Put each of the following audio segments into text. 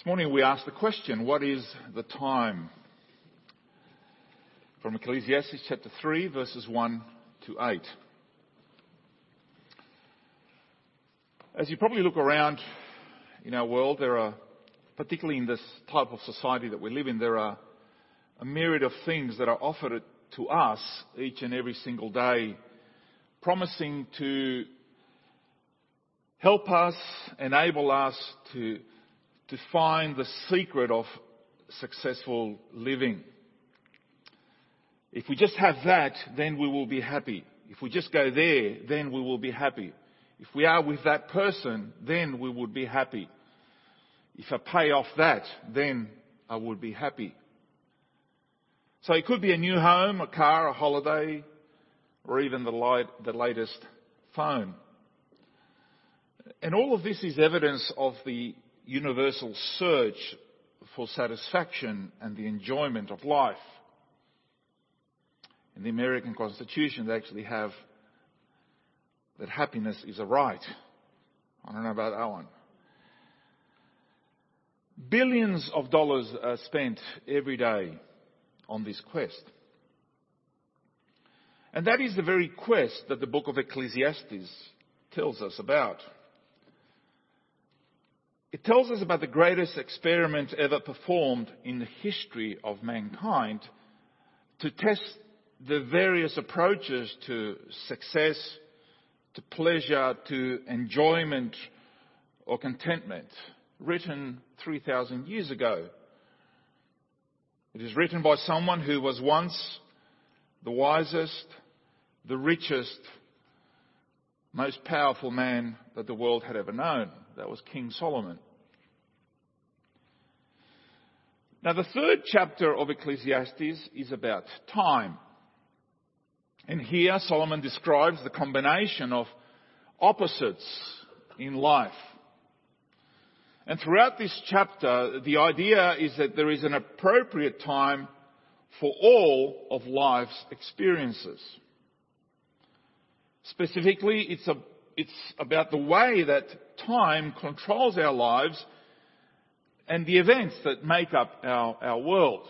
This morning we asked the question, what is the time? From Ecclesiastes chapter 3 verses 1 to 8. As you probably look around in our world, there are, particularly in this type of society that we live in, there are a myriad of things that are offered to us each and every single day, promising to help us, enable us to to find the secret of successful living. If we just have that, then we will be happy. If we just go there, then we will be happy. If we are with that person, then we would be happy. If I pay off that, then I would be happy. So it could be a new home, a car, a holiday, or even the, light, the latest phone. And all of this is evidence of the universal search for satisfaction and the enjoyment of life. In the American Constitution, they actually have that happiness is a right. I don't know about that one. Billions of dollars are spent every day on this quest. And that is the very quest that the book of Ecclesiastes tells us about. It tells us about the greatest experiment ever performed in the history of mankind to test the various approaches to success, to pleasure, to enjoyment or contentment, written 3,000 years ago. It is written by someone who was once the wisest, the richest, most powerful man that the world had ever known. That was King Solomon. Now, the third chapter of Ecclesiastes is about time. And here Solomon describes the combination of opposites in life. And throughout this chapter, the idea is that there is an appropriate time for all of life's experiences. Specifically, it's a it's about the way that time controls our lives and the events that make up our, our world.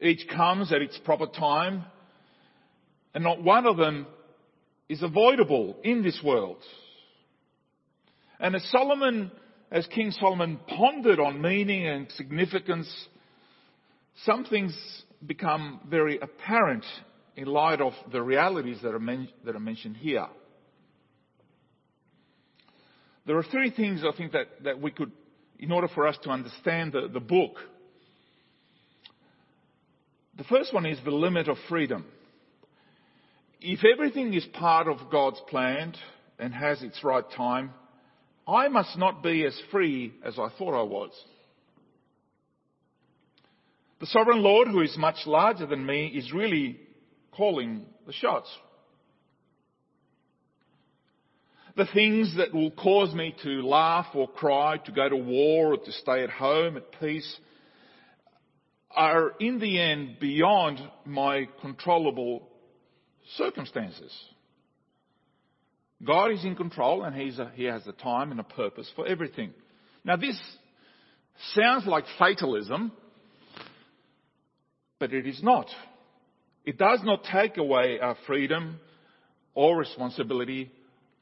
Each comes at its proper time, and not one of them is avoidable in this world. And as Solomon, as King Solomon pondered on meaning and significance, some things become very apparent in light of the realities that are, mentioned here. There are three things I think that, we could, in order for us to understand the book. The first one is the limit of freedom. If everything is part of God's plan and has its right time, I must not be as free as I thought I was. The sovereign Lord, who is much larger than me, is really calling the shots. The things that will cause me to laugh or cry, to go to war or to stay at home at peace, are in the end beyond my controllable circumstances. God is in control and he's a, He has a time and a purpose for everything. Now this sounds like fatalism, but it is not. It does not take away our freedom or responsibility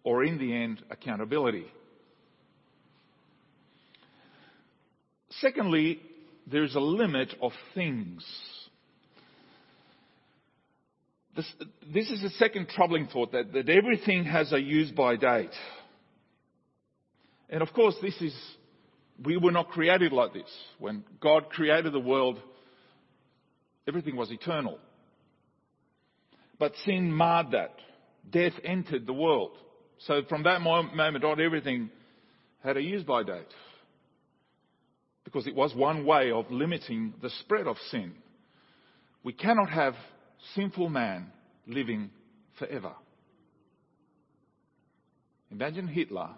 or in the end accountability. Secondly, there's a limit of things. This, this is the second troubling thought that, that everything has a use by date. And of course, this is, we were not created like this. When God created the world, everything was eternal. But sin marred that. Death entered the world. So from that moment on, everything had a use by date. Because it was one way of limiting the spread of sin. We cannot have sinful man living forever. Imagine Hitler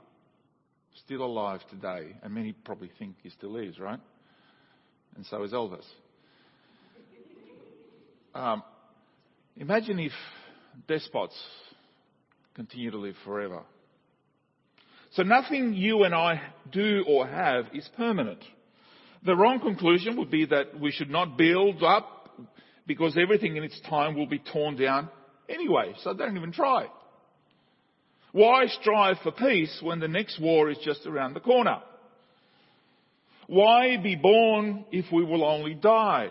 still alive today, and many probably think he still is, right? And so is Elvis. Um, Imagine if despots continue to live forever. So nothing you and I do or have is permanent. The wrong conclusion would be that we should not build up because everything in its time will be torn down anyway, so don't even try. Why strive for peace when the next war is just around the corner? Why be born if we will only die?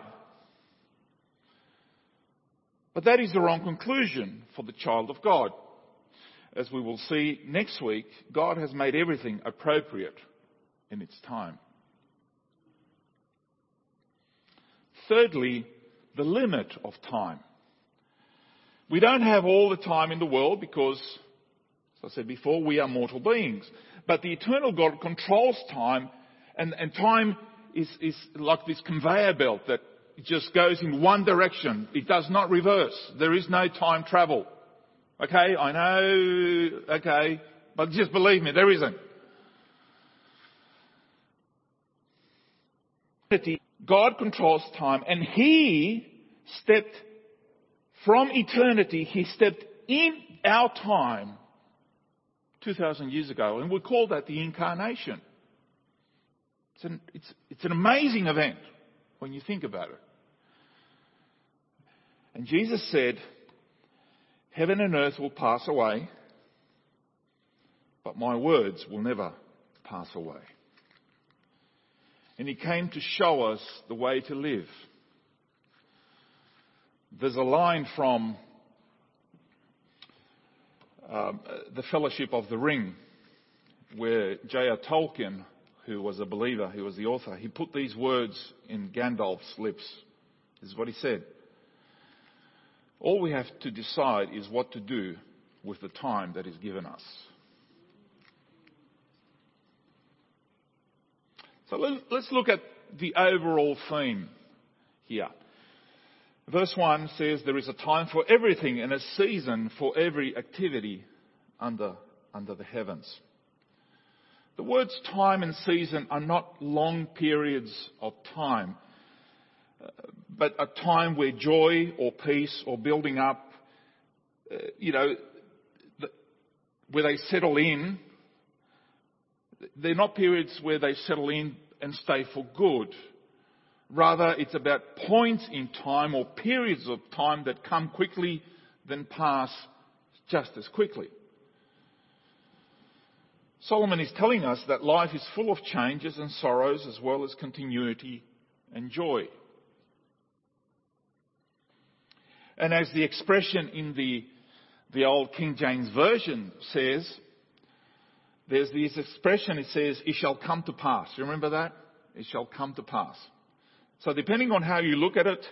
But that is the wrong conclusion for the child of God. As we will see next week, God has made everything appropriate in its time. Thirdly, the limit of time. We don't have all the time in the world because, as I said before, we are mortal beings. But the eternal God controls time, and, and time is, is like this conveyor belt that just goes in one direction. It does not reverse. There is no time travel. Okay, I know, okay, but just believe me, there isn't. God controls time and He stepped from eternity, He stepped in our time 2,000 years ago, and we call that the incarnation. It's an, it's, it's an amazing event when you think about it. And Jesus said, Heaven and earth will pass away, but my words will never pass away. And he came to show us the way to live. There's a line from um, the Fellowship of the Ring where J.R. Tolkien, who was a believer, who was the author, he put these words in Gandalf's lips. This is what he said. All we have to decide is what to do with the time that is given us. So let's look at the overall theme here. Verse 1 says there is a time for everything and a season for every activity under, under the heavens. The words time and season are not long periods of time but a time where joy or peace or building up, uh, you know, where they settle in, they're not periods where they settle in and stay for good. Rather, it's about points in time or periods of time that come quickly, then pass just as quickly. Solomon is telling us that life is full of changes and sorrows as well as continuity and joy. And as the expression in the, the old King James Version says, there's this expression, it says, it shall come to pass. You remember that? It shall come to pass. So depending on how you look at it,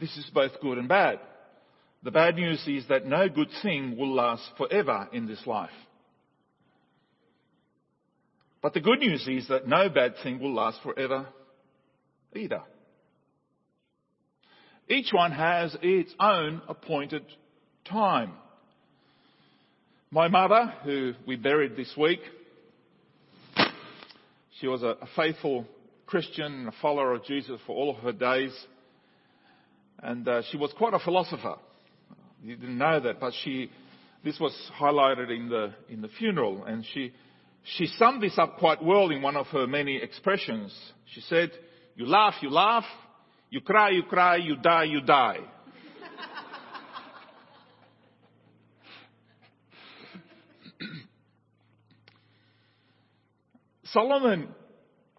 this is both good and bad. The bad news is that no good thing will last forever in this life. But the good news is that no bad thing will last forever either. Each one has its own appointed time. My mother, who we buried this week, she was a, faithful Christian, and a follower of Jesus for all of her days. And uh, she was quite a philosopher. You didn't know that, but she, this was highlighted in the, in the funeral. And she, she summed this up quite well in one of her many expressions. She said, you laugh, you laugh, you cry, you cry, you die, you die. Solomon,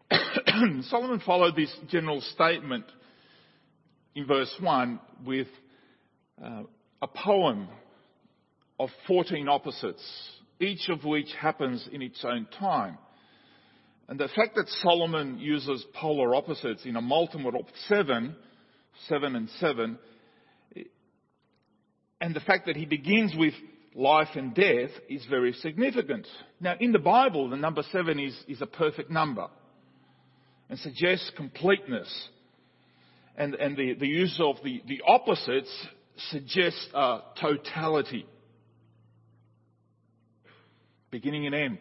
Solomon followed this general statement in verse 1 with uh, a poem of 14 opposites, each of which happens in its own time. And the fact that Solomon uses polar opposites in a multiple of seven, seven and seven, and the fact that he begins with life and death is very significant. Now, in the Bible, the number seven is, is a perfect number and suggests completeness. And, and the, the use of the, the opposites suggests uh, totality, beginning and end.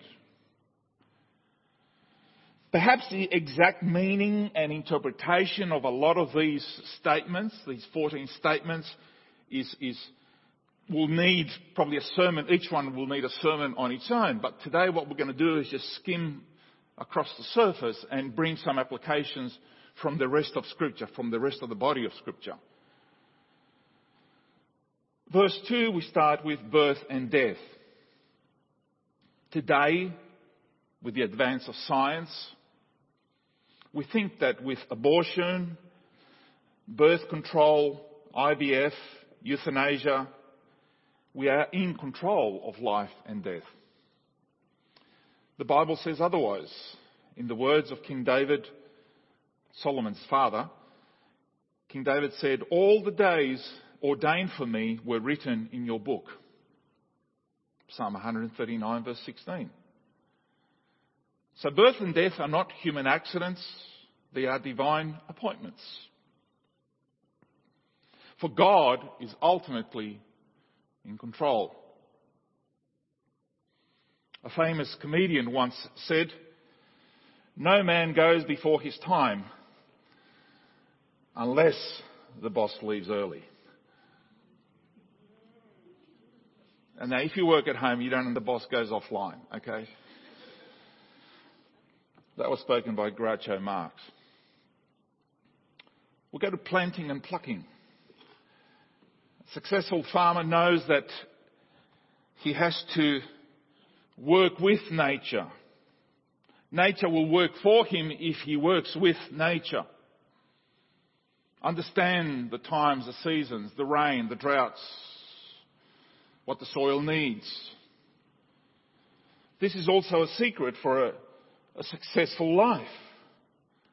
Perhaps the exact meaning and interpretation of a lot of these statements, these 14 statements, is, is will need probably a sermon. Each one will need a sermon on its own. But today what we're going to do is just skim across the surface and bring some applications from the rest of Scripture, from the rest of the body of Scripture. Verse 2, we start with birth and death. Today, with the advance of science, we think that with abortion, birth control, IVF, euthanasia, we are in control of life and death. The Bible says otherwise. In the words of King David, Solomon's father, King David said, All the days ordained for me were written in your book. Psalm 139 verse 16. So birth and death are not human accidents, they are divine appointments. For God is ultimately in control. A famous comedian once said, No man goes before his time unless the boss leaves early. And now if you work at home, you don't and the boss goes offline, okay? That was spoken by Groucho Marx. We'll go to planting and plucking. A successful farmer knows that he has to work with nature. Nature will work for him if he works with nature. Understand the times, the seasons, the rain, the droughts, what the soil needs. This is also a secret for a a successful life.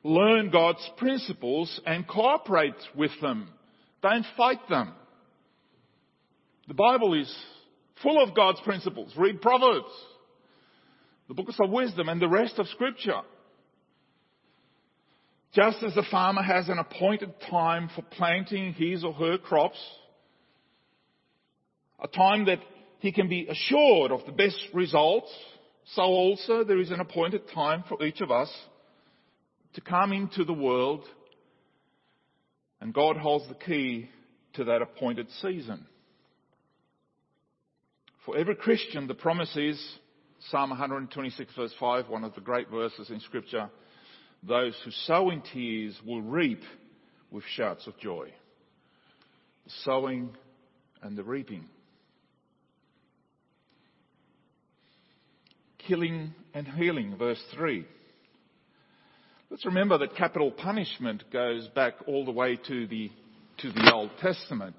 Learn God's principles and cooperate with them. Don't fight them. The Bible is full of God's principles. Read Proverbs, the books of wisdom, and the rest of Scripture. Just as the farmer has an appointed time for planting his or her crops, a time that he can be assured of the best results, so also there is an appointed time for each of us to come into the world and God holds the key to that appointed season. For every Christian, the promise is Psalm 126 verse 5, one of the great verses in scripture, those who sow in tears will reap with shouts of joy. The sowing and the reaping. Killing and healing, verse 3. Let's remember that capital punishment goes back all the way to the, to the Old Testament.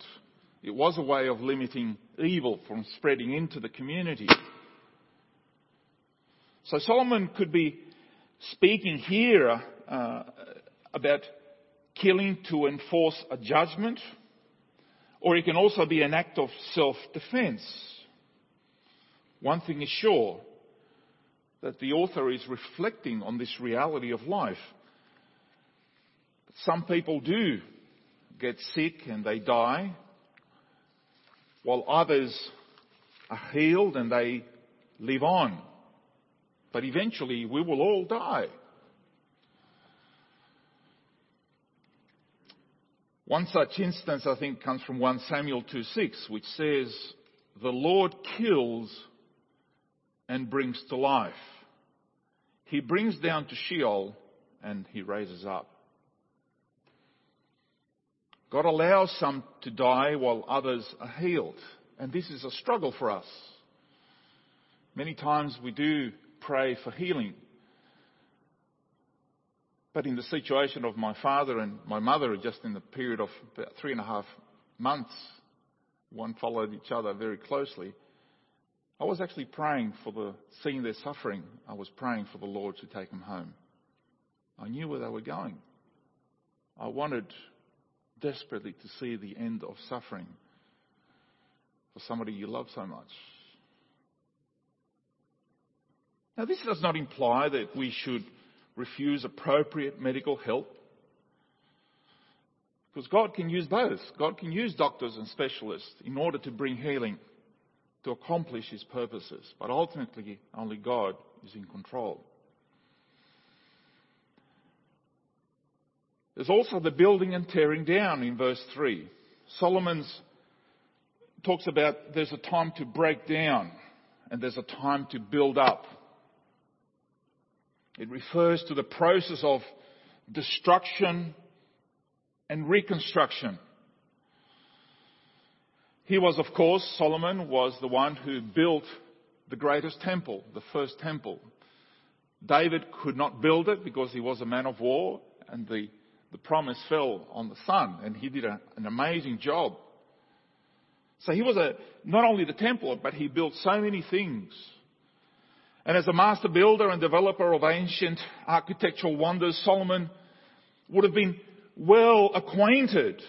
It was a way of limiting evil from spreading into the community. So Solomon could be speaking here uh, about killing to enforce a judgment, or it can also be an act of self-defense. One thing is sure, that the author is reflecting on this reality of life. Some people do get sick and they die, while others are healed and they live on. But eventually we will all die. One such instance, I think, comes from 1 Samuel 2:6, which says, The Lord kills and brings to life. He brings down to Sheol and he raises up. God allows some to die while others are healed. And this is a struggle for us. Many times we do pray for healing. But in the situation of my father and my mother, just in the period of about three and a half months, one followed each other very closely, I was actually praying for the, seeing their suffering, I was praying for the Lord to take them home. I knew where they were going. I wanted desperately to see the end of suffering for somebody you love so much. Now, this does not imply that we should refuse appropriate medical help. Because God can use both. God can use doctors and specialists in order to bring healing to accomplish his purposes. But ultimately, only God is in control. There's also the building and tearing down in verse 3. Solomon's talks about there's a time to break down and there's a time to build up. It refers to the process of destruction and reconstruction. He was, of course, Solomon was the one who built the greatest temple, the first temple. David could not build it because he was a man of war and the, the promise fell on the son and he did a, an amazing job. So he was a, not only the temple, but he built so many things. And as a master builder and developer of ancient architectural wonders, Solomon would have been well acquainted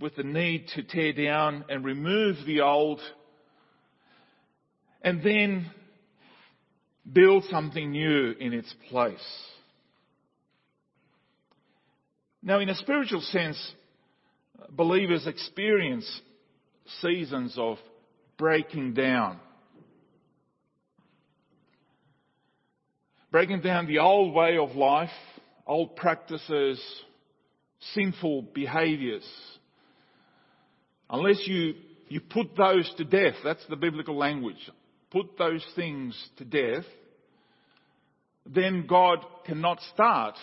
with the need to tear down and remove the old and then build something new in its place. Now, in a spiritual sense, believers experience seasons of breaking down. Breaking down the old way of life, old practices, sinful behaviors. Unless you, you put those to death, that's the biblical language, put those things to death, then God cannot start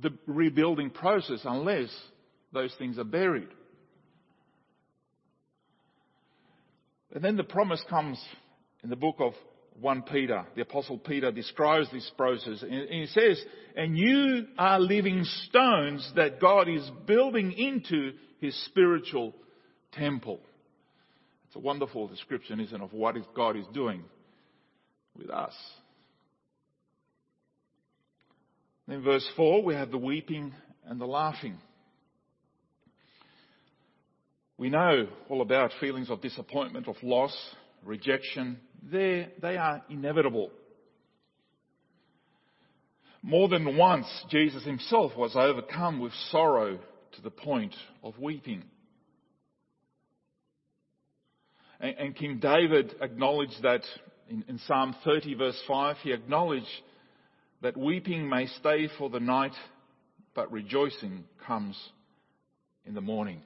the rebuilding process unless those things are buried. And then the promise comes in the book of 1 Peter. The apostle Peter describes this process and he says, and you are living stones that God is building into his spiritual temple. It's a wonderful description, isn't it, of what God is doing with us. Then verse 4, we have the weeping and the laughing. We know all about feelings of disappointment, of loss, rejection. They're, they are inevitable. More than once, Jesus himself was overcome with sorrow to the point of weeping. And, and King David acknowledged that in, in Psalm 30 verse 5, he acknowledged that weeping may stay for the night, but rejoicing comes in the morning.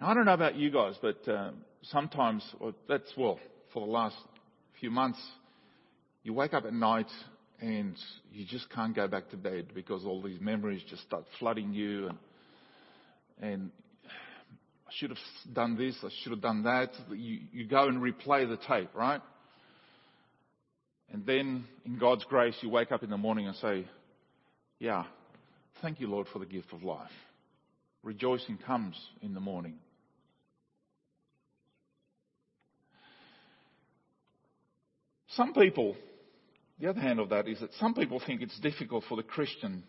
I don't know about you guys, but uh, sometimes, or that's well, for the last few months, you wake up at night and you just can't go back to bed because all these memories just start flooding you and, and I should have done this, I should have done that. You, you go and replay the tape, right? And then, in God's grace, you wake up in the morning and say, Yeah, thank you, Lord, for the gift of life. Rejoicing comes in the morning. Some people, the other hand of that is that some people think it's difficult for the Christian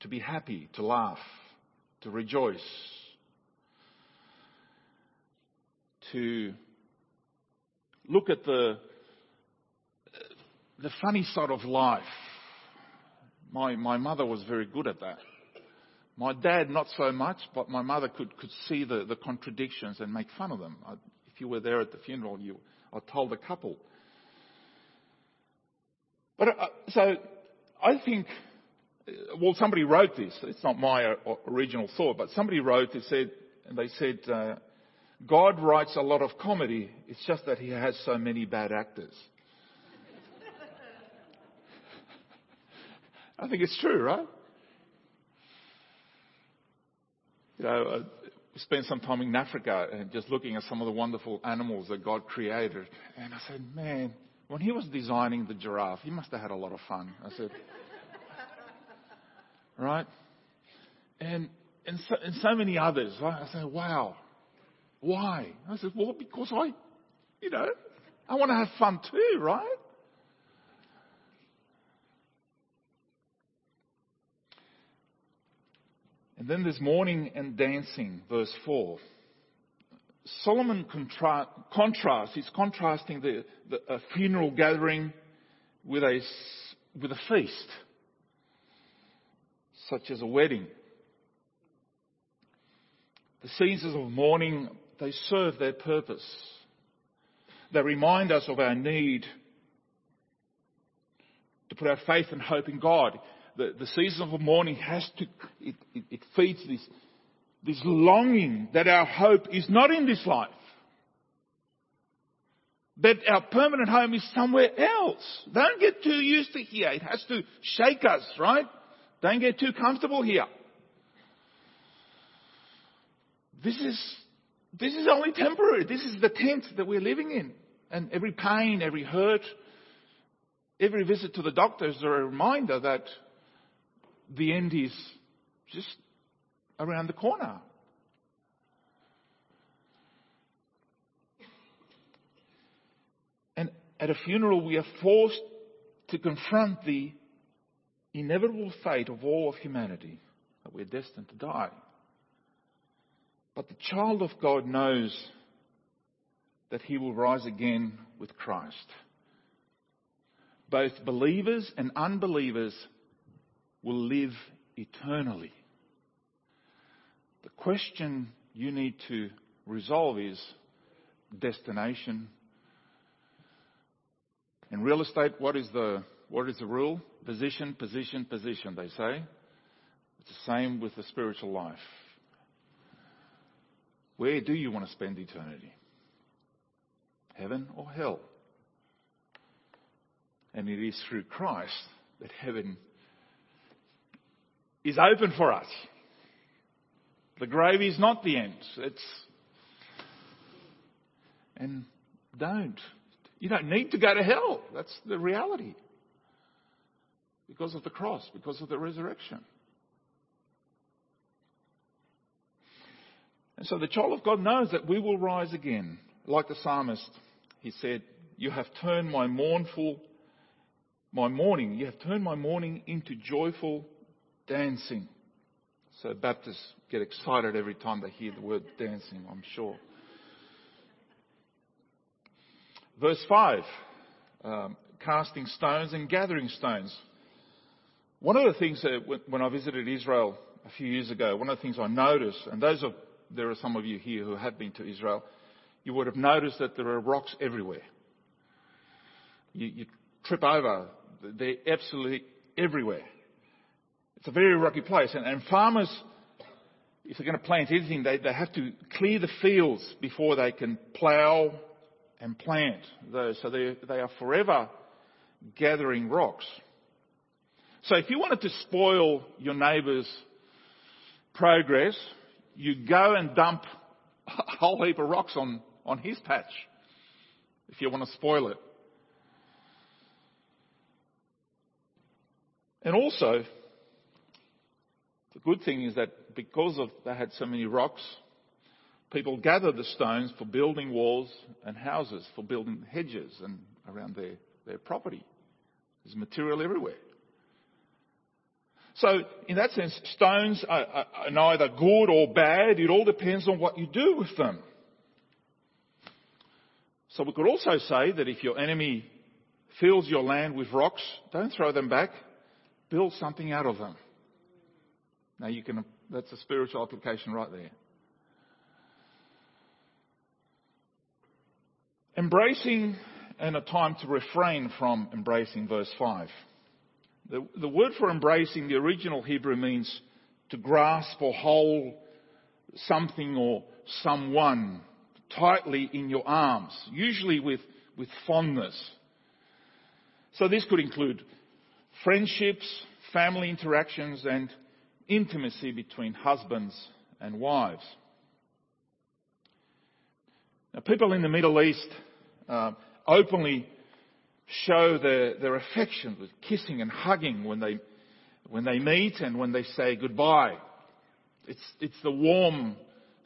to be happy, to laugh, to rejoice, to look at the, the funny side of life. My, my mother was very good at that. My dad, not so much, but my mother could, could see the, the contradictions and make fun of them. I, if you were there at the funeral, you, I told a couple but uh, so I think, uh, well, somebody wrote this. It's not my uh, original thought, but somebody wrote. It said, they said, uh, God writes a lot of comedy. It's just that He has so many bad actors. I think it's true, right? You know, uh, we spent some time in Africa and just looking at some of the wonderful animals that God created, and I said, man when he was designing the giraffe, he must have had a lot of fun. I said, right? And, and, so, and so many others. Right? I said, wow, why? I said, well, because I, you know, I want to have fun too, right? And then there's mourning and dancing, verse 4. Solomon contra- contrasts, he's contrasting the, the, a funeral gathering with a, with a feast, such as a wedding. The seasons of mourning, they serve their purpose. They remind us of our need to put our faith and hope in God. The, the season of mourning has to, it, it, it feeds this this longing that our hope is not in this life, That our permanent home is somewhere else. Don't get too used to here. It has to shake us, right? Don't get too comfortable here. This is, this is only temporary. This is the tent that we're living in. And every pain, every hurt, every visit to the doctor is a reminder that the end is just around the corner. And at a funeral, we are forced to confront the inevitable fate of all of humanity, that we're destined to die. But the child of God knows that he will rise again with Christ. Both believers and unbelievers will live eternally. The question you need to resolve is destination. In real estate, what is the, what is the rule? Position, position, position, they say. It's the same with the spiritual life. Where do you want to spend eternity? Heaven or hell? And it is through Christ that heaven is open for us. The grave is not the end. It's, and don't. You don't need to go to hell. That's the reality. Because of the cross, because of the resurrection. And so the child of God knows that we will rise again. Like the psalmist, he said, You have turned my mournful, my mourning, you have turned my mourning into joyful dancing. So Baptists get excited every time they hear the word dancing, I'm sure. Verse 5 um, casting stones and gathering stones. One of the things that when I visited Israel a few years ago, one of the things I noticed, and those of, there are some of you here who have been to Israel, you would have noticed that there are rocks everywhere. You, you trip over, they're absolutely everywhere. It's a very rocky place. And, and farmers, if they're going to plant anything, they, they have to clear the fields before they can plough and plant those. So they, they are forever gathering rocks. So if you wanted to spoil your neighbour's progress, you go and dump a whole heap of rocks on, on his patch if you want to spoil it. And also, the good thing is that because of they had so many rocks, people gathered the stones for building walls and houses, for building hedges and around their, their property. There's material everywhere. So, in that sense, stones are, are, are neither good or bad. It all depends on what you do with them. So we could also say that if your enemy fills your land with rocks, don't throw them back. Build something out of them. Now you can, that's a spiritual application right there. Embracing and a time to refrain from embracing, verse 5. The, the word for embracing, the original Hebrew means to grasp or hold something or someone tightly in your arms, usually with, with fondness. So this could include friendships, family interactions, and intimacy between husbands and wives. Now, people in the Middle East uh, openly show their, their affection with kissing and hugging when they, when they meet and when they say goodbye. It's, it's the warm,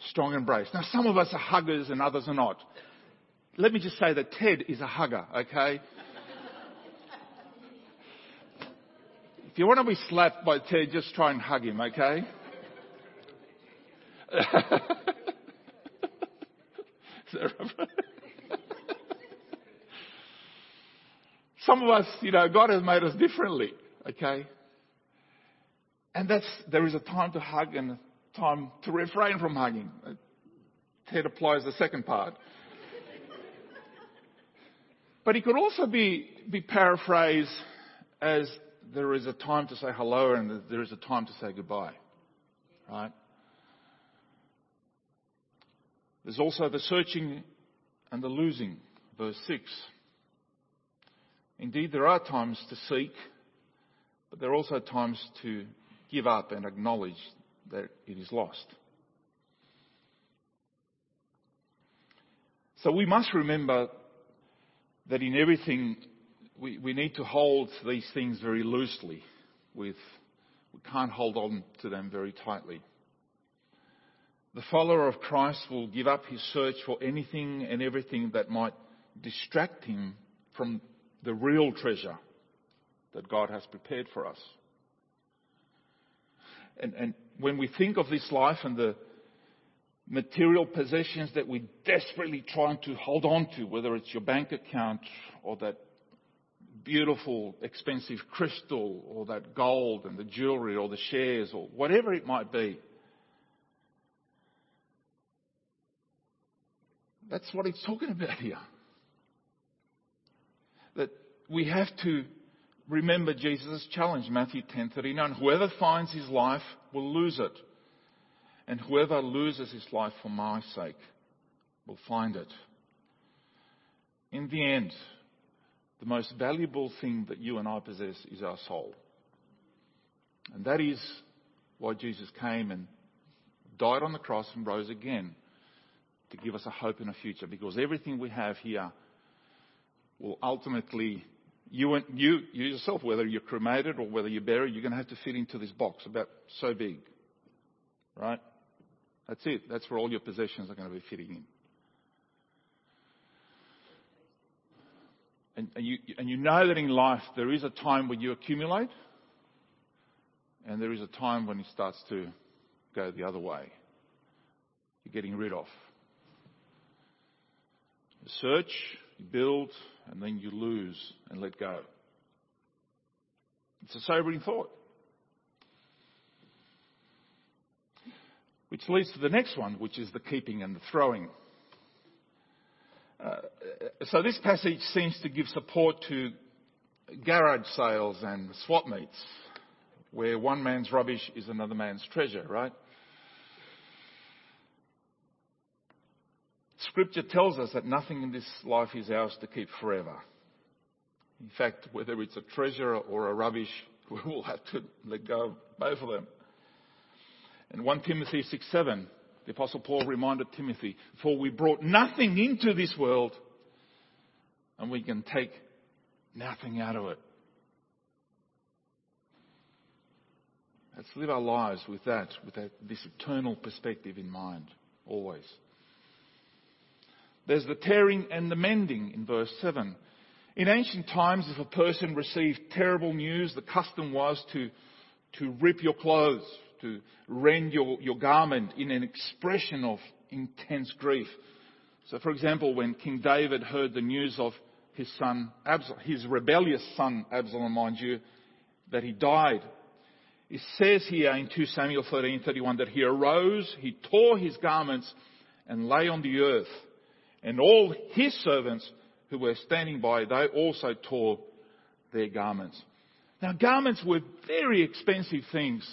strong embrace. Now, some of us are huggers and others are not. Let me just say that Ted is a hugger, okay? If you want to be slapped by Ted, just try and hug him, okay? Some of us, you know, God has made us differently, okay? And that's, there is a time to hug and a time to refrain from hugging. Ted applies the second part. But it could also be, be paraphrased as there is a time to say hello and there is a time to say goodbye. Right? There's also the searching and the losing. verse 6. Indeed, there are times to seek, but there are also times to give up and acknowledge that it is lost. So we must remember that in everything we, we need to hold these things very loosely with we can't hold on to them very tightly. The follower of Christ will give up his search for anything and everything that might distract him from the real treasure that God has prepared for us. And, and when we think of this life and the material possessions that we're desperately trying to hold on to, whether it's your bank account or that beautiful, expensive crystal or that gold and the jewelry or the shares or whatever it might be. That's what he's talking about here. That we have to remember Jesus' challenge, Matthew 10:39. Whoever finds his life will lose it, and whoever loses his life for my sake will find it. In the end, the most valuable thing that you and I possess is our soul. And that is why Jesus came and died on the cross and rose again to give us a hope and a future because everything we have here will ultimately you and you, you yourself, whether you're cremated or whether you're buried, you're going to have to fit into this box about so big. Right? That's it. That's where all your possessions are going to be fitting in. And, and, you, and you know that in life there is a time when you accumulate, and there is a time when it starts to go the other way. You're getting rid of. Search, you build, and then you lose and let go. It's a sobering thought. Which leads to the next one, which is the keeping and the throwing. Uh, so this passage seems to give support to garage sales and swap meets, where one man's rubbish is another man's treasure, right? Scripture tells us that nothing in this life is ours to keep forever. In fact, whether it's a treasure or a rubbish, we will have to let go of both of them. In 1 Timothy 6 7, the Apostle Paul reminded Timothy, For we brought nothing into this world, and we can take nothing out of it. Let's live our lives with that, with that, this eternal perspective in mind, always. There's the tearing and the mending in verse 7. In ancient times, if a person received terrible news, the custom was to, to rip your clothes, to rend your, your garment in an expression of intense grief. So, for example, when King David heard the news of his son, Absalom, his rebellious son Absalom, mind you, that he died, it says here in 2 Samuel 13:31 that he arose, he tore his garments, and lay on the earth. And all his servants who were standing by, they also tore their garments. Now, garments were very expensive things.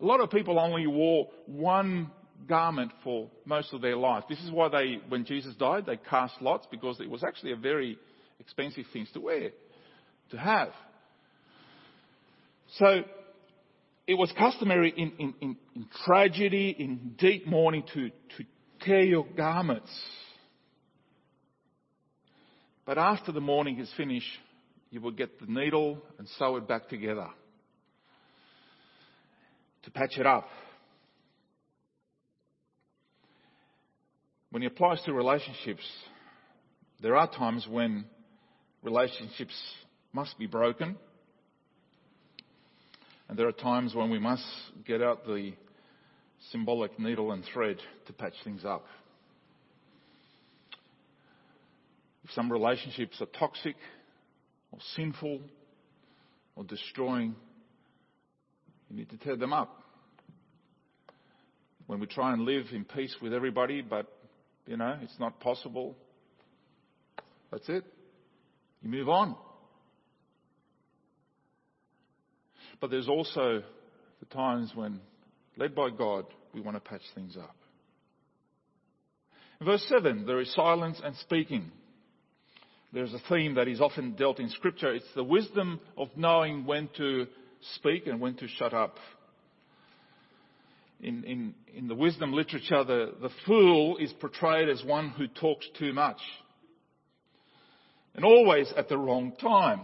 A lot of people only wore one garment for most of their life. This is why they, when Jesus died, they cast lots because it was actually a very expensive thing to wear, to have. So, it was customary in, in, in, in tragedy, in deep mourning to, to tear your garments but after the mourning is finished, you will get the needle and sew it back together to patch it up. When it applies to relationships, there are times when relationships must be broken. And there are times when we must get out the symbolic needle and thread to patch things up. If some relationships are toxic or sinful or destroying, you need to tear them up. When we try and live in peace with everybody, but, you know, it's not possible, that's it. You move on. But there's also the times when, led by God, we want to patch things up. In verse 7, there is silence and speaking. There's a theme that is often dealt in scripture. It's the wisdom of knowing when to speak and when to shut up. In, in, in the wisdom literature, the, the fool is portrayed as one who talks too much. And always at the wrong time.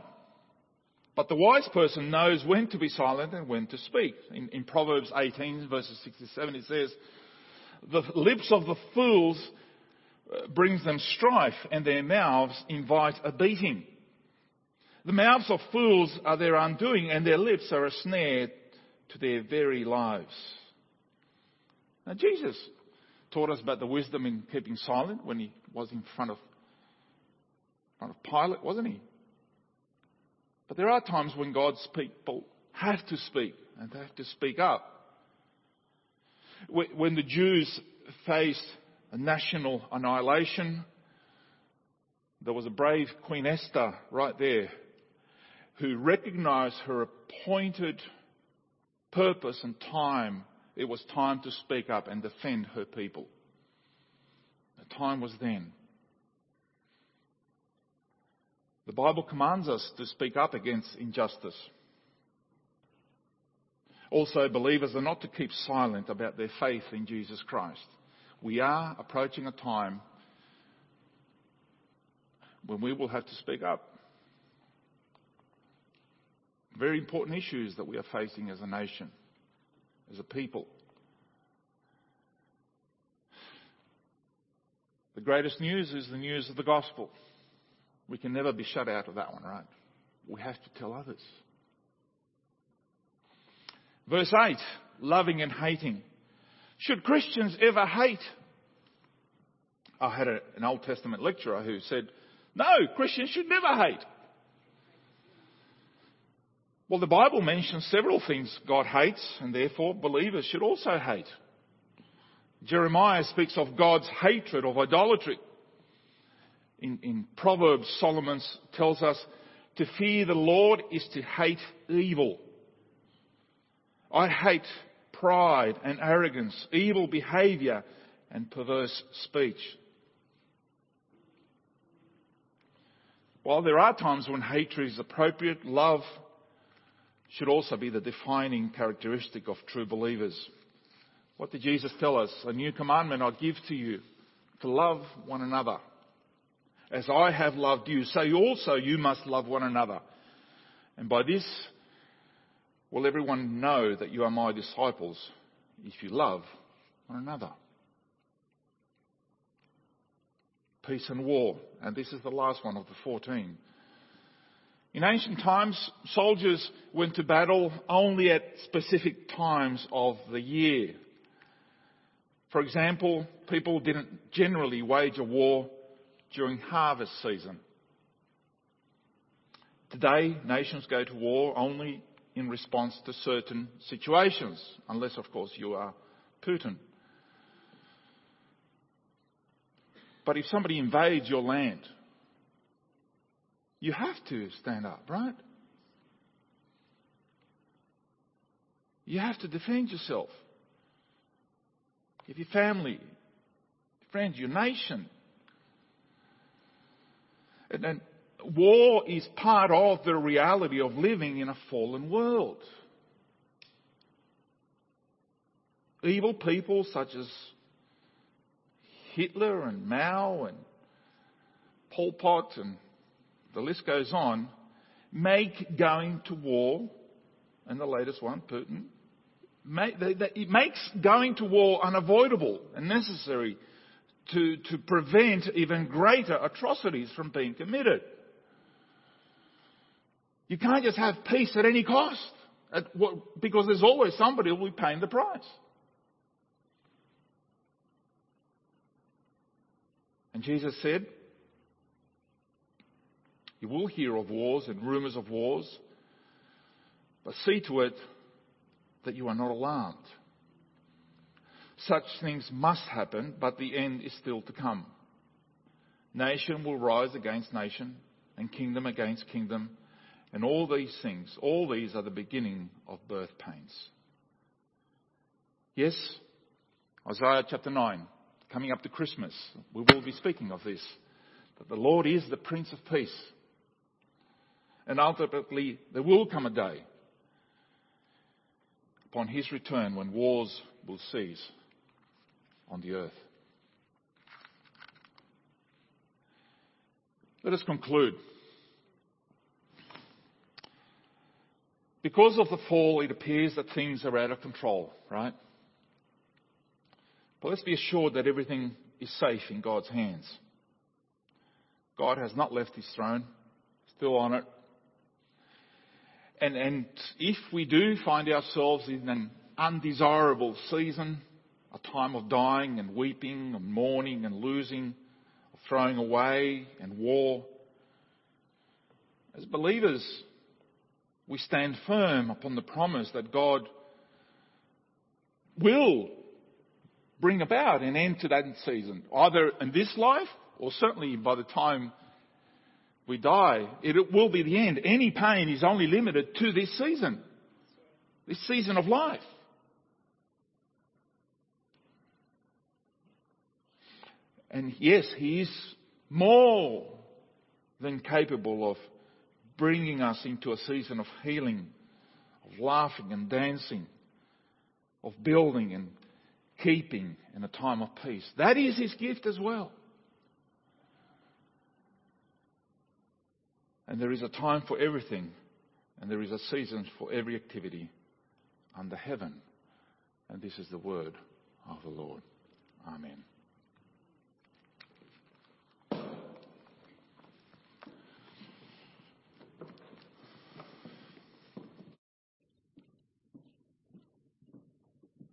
But the wise person knows when to be silent and when to speak. In, in Proverbs 18 verses 67 it says, the lips of the fools brings them strife and their mouths invite a beating. The mouths of fools are their undoing and their lips are a snare to their very lives. Now Jesus taught us about the wisdom in keeping silent when he was in front of, front of Pilate, wasn't he? But there are times when God's people have to speak and they have to speak up. When the Jews faced a national annihilation, there was a brave Queen Esther right there who recognized her appointed purpose and time. It was time to speak up and defend her people. The time was then. The Bible commands us to speak up against injustice. Also, believers are not to keep silent about their faith in Jesus Christ. We are approaching a time when we will have to speak up. Very important issues that we are facing as a nation, as a people. The greatest news is the news of the gospel. We can never be shut out of that one, right? We have to tell others. Verse 8, loving and hating. Should Christians ever hate? I had a, an Old Testament lecturer who said, no, Christians should never hate. Well, the Bible mentions several things God hates, and therefore believers should also hate. Jeremiah speaks of God's hatred of idolatry. In, in Proverbs, Solomon tells us to fear the Lord is to hate evil. I hate pride and arrogance, evil behavior and perverse speech. While there are times when hatred is appropriate, love should also be the defining characteristic of true believers. What did Jesus tell us? A new commandment I give to you, to love one another. As I have loved you, so also you must love one another. And by this will everyone know that you are my disciples if you love one another. Peace and war. And this is the last one of the 14. In ancient times, soldiers went to battle only at specific times of the year. For example, people didn't generally wage a war during harvest season. Today, nations go to war only in response to certain situations, unless, of course, you are Putin. But if somebody invades your land, you have to stand up, right? You have to defend yourself. If your family, friends, your nation. And, and war is part of the reality of living in a fallen world. Evil people such as Hitler and Mao and Pol Pot and the list goes on, make going to war, and the latest one, Putin, it makes going to war unavoidable and necessary to, to prevent even greater atrocities from being committed. You can't just have peace at any cost, at what, because there's always somebody who will be paying the price. And Jesus said, You will hear of wars and rumours of wars, but see to it that you are not alarmed. Such things must happen, but the end is still to come. Nation will rise against nation, and kingdom against kingdom and all these things, all these are the beginning of birth pains. Yes, Isaiah chapter 9, coming up to Christmas, we will be speaking of this. that the Lord is the Prince of Peace. And ultimately, there will come a day upon his return when wars will cease on the earth. Let us conclude. Because of the fall, it appears that things are out of control, right? But let's be assured that everything is safe in God's hands. God has not left his throne, still on it. And, and if we do find ourselves in an undesirable season, a time of dying and weeping and mourning and losing, throwing away and war, as believers, we stand firm upon the promise that God will bring about an end to that season, either in this life or certainly by the time we die, it will be the end. Any pain is only limited to this season, this season of life. And yes, He is more than capable of bringing us into a season of healing, of laughing and dancing, of building and keeping in a time of peace. That is His gift as well. And there is a time for everything, and there is a season for every activity under heaven. And this is the word of the Lord. Amen.